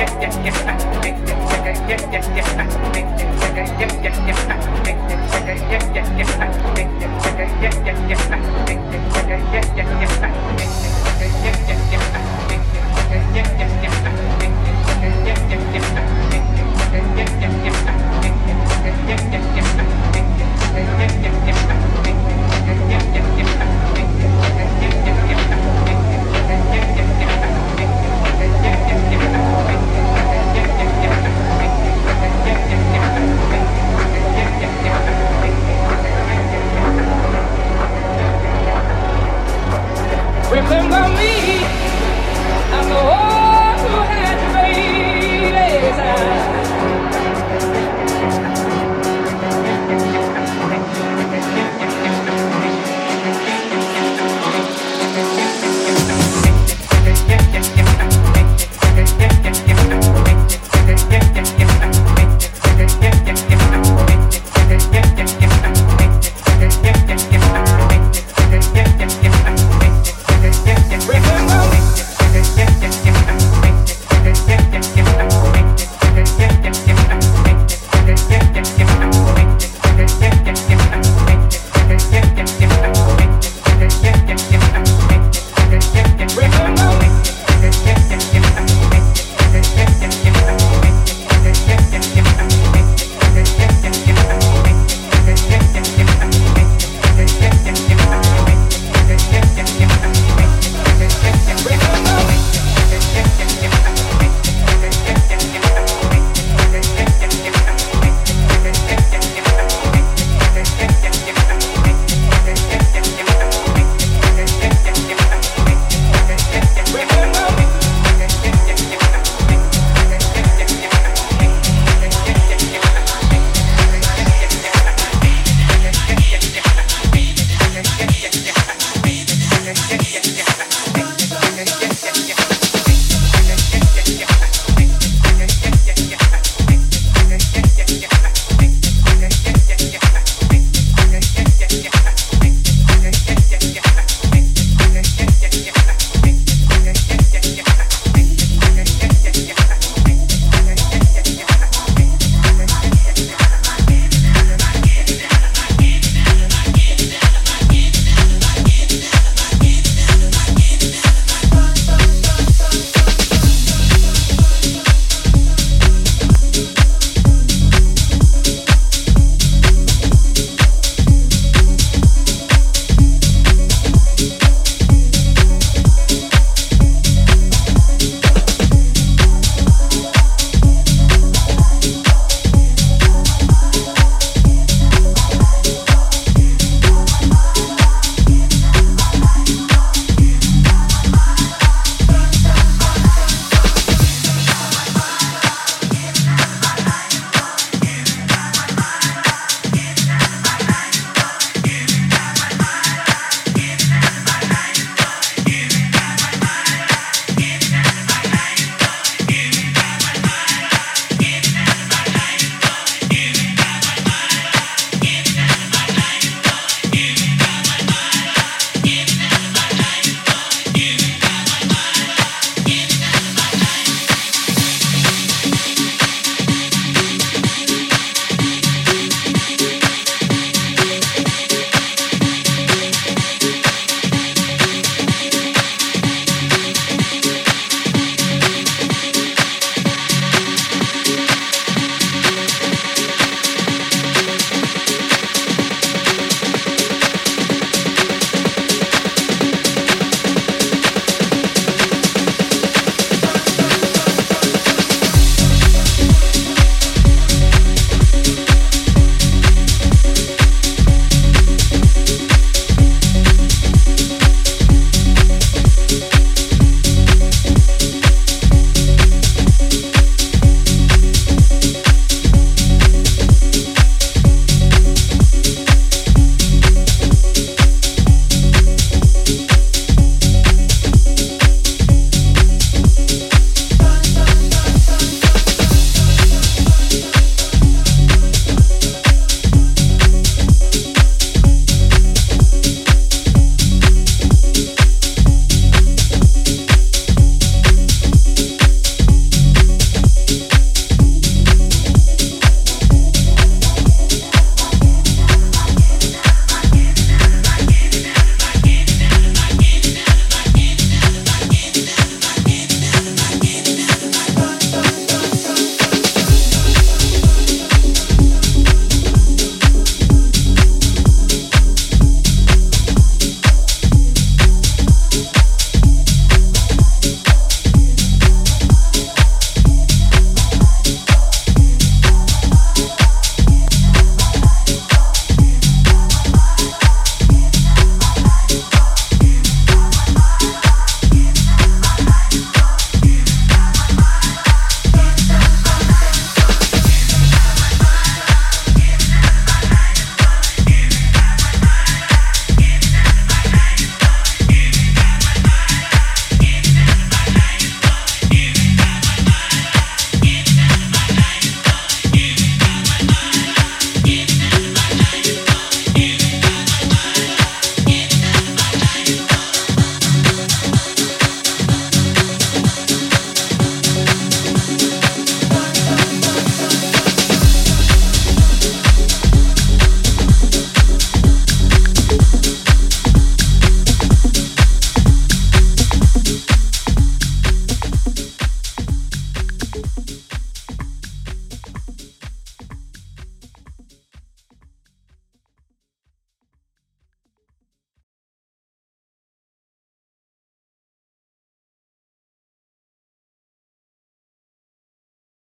yes, yes, yes.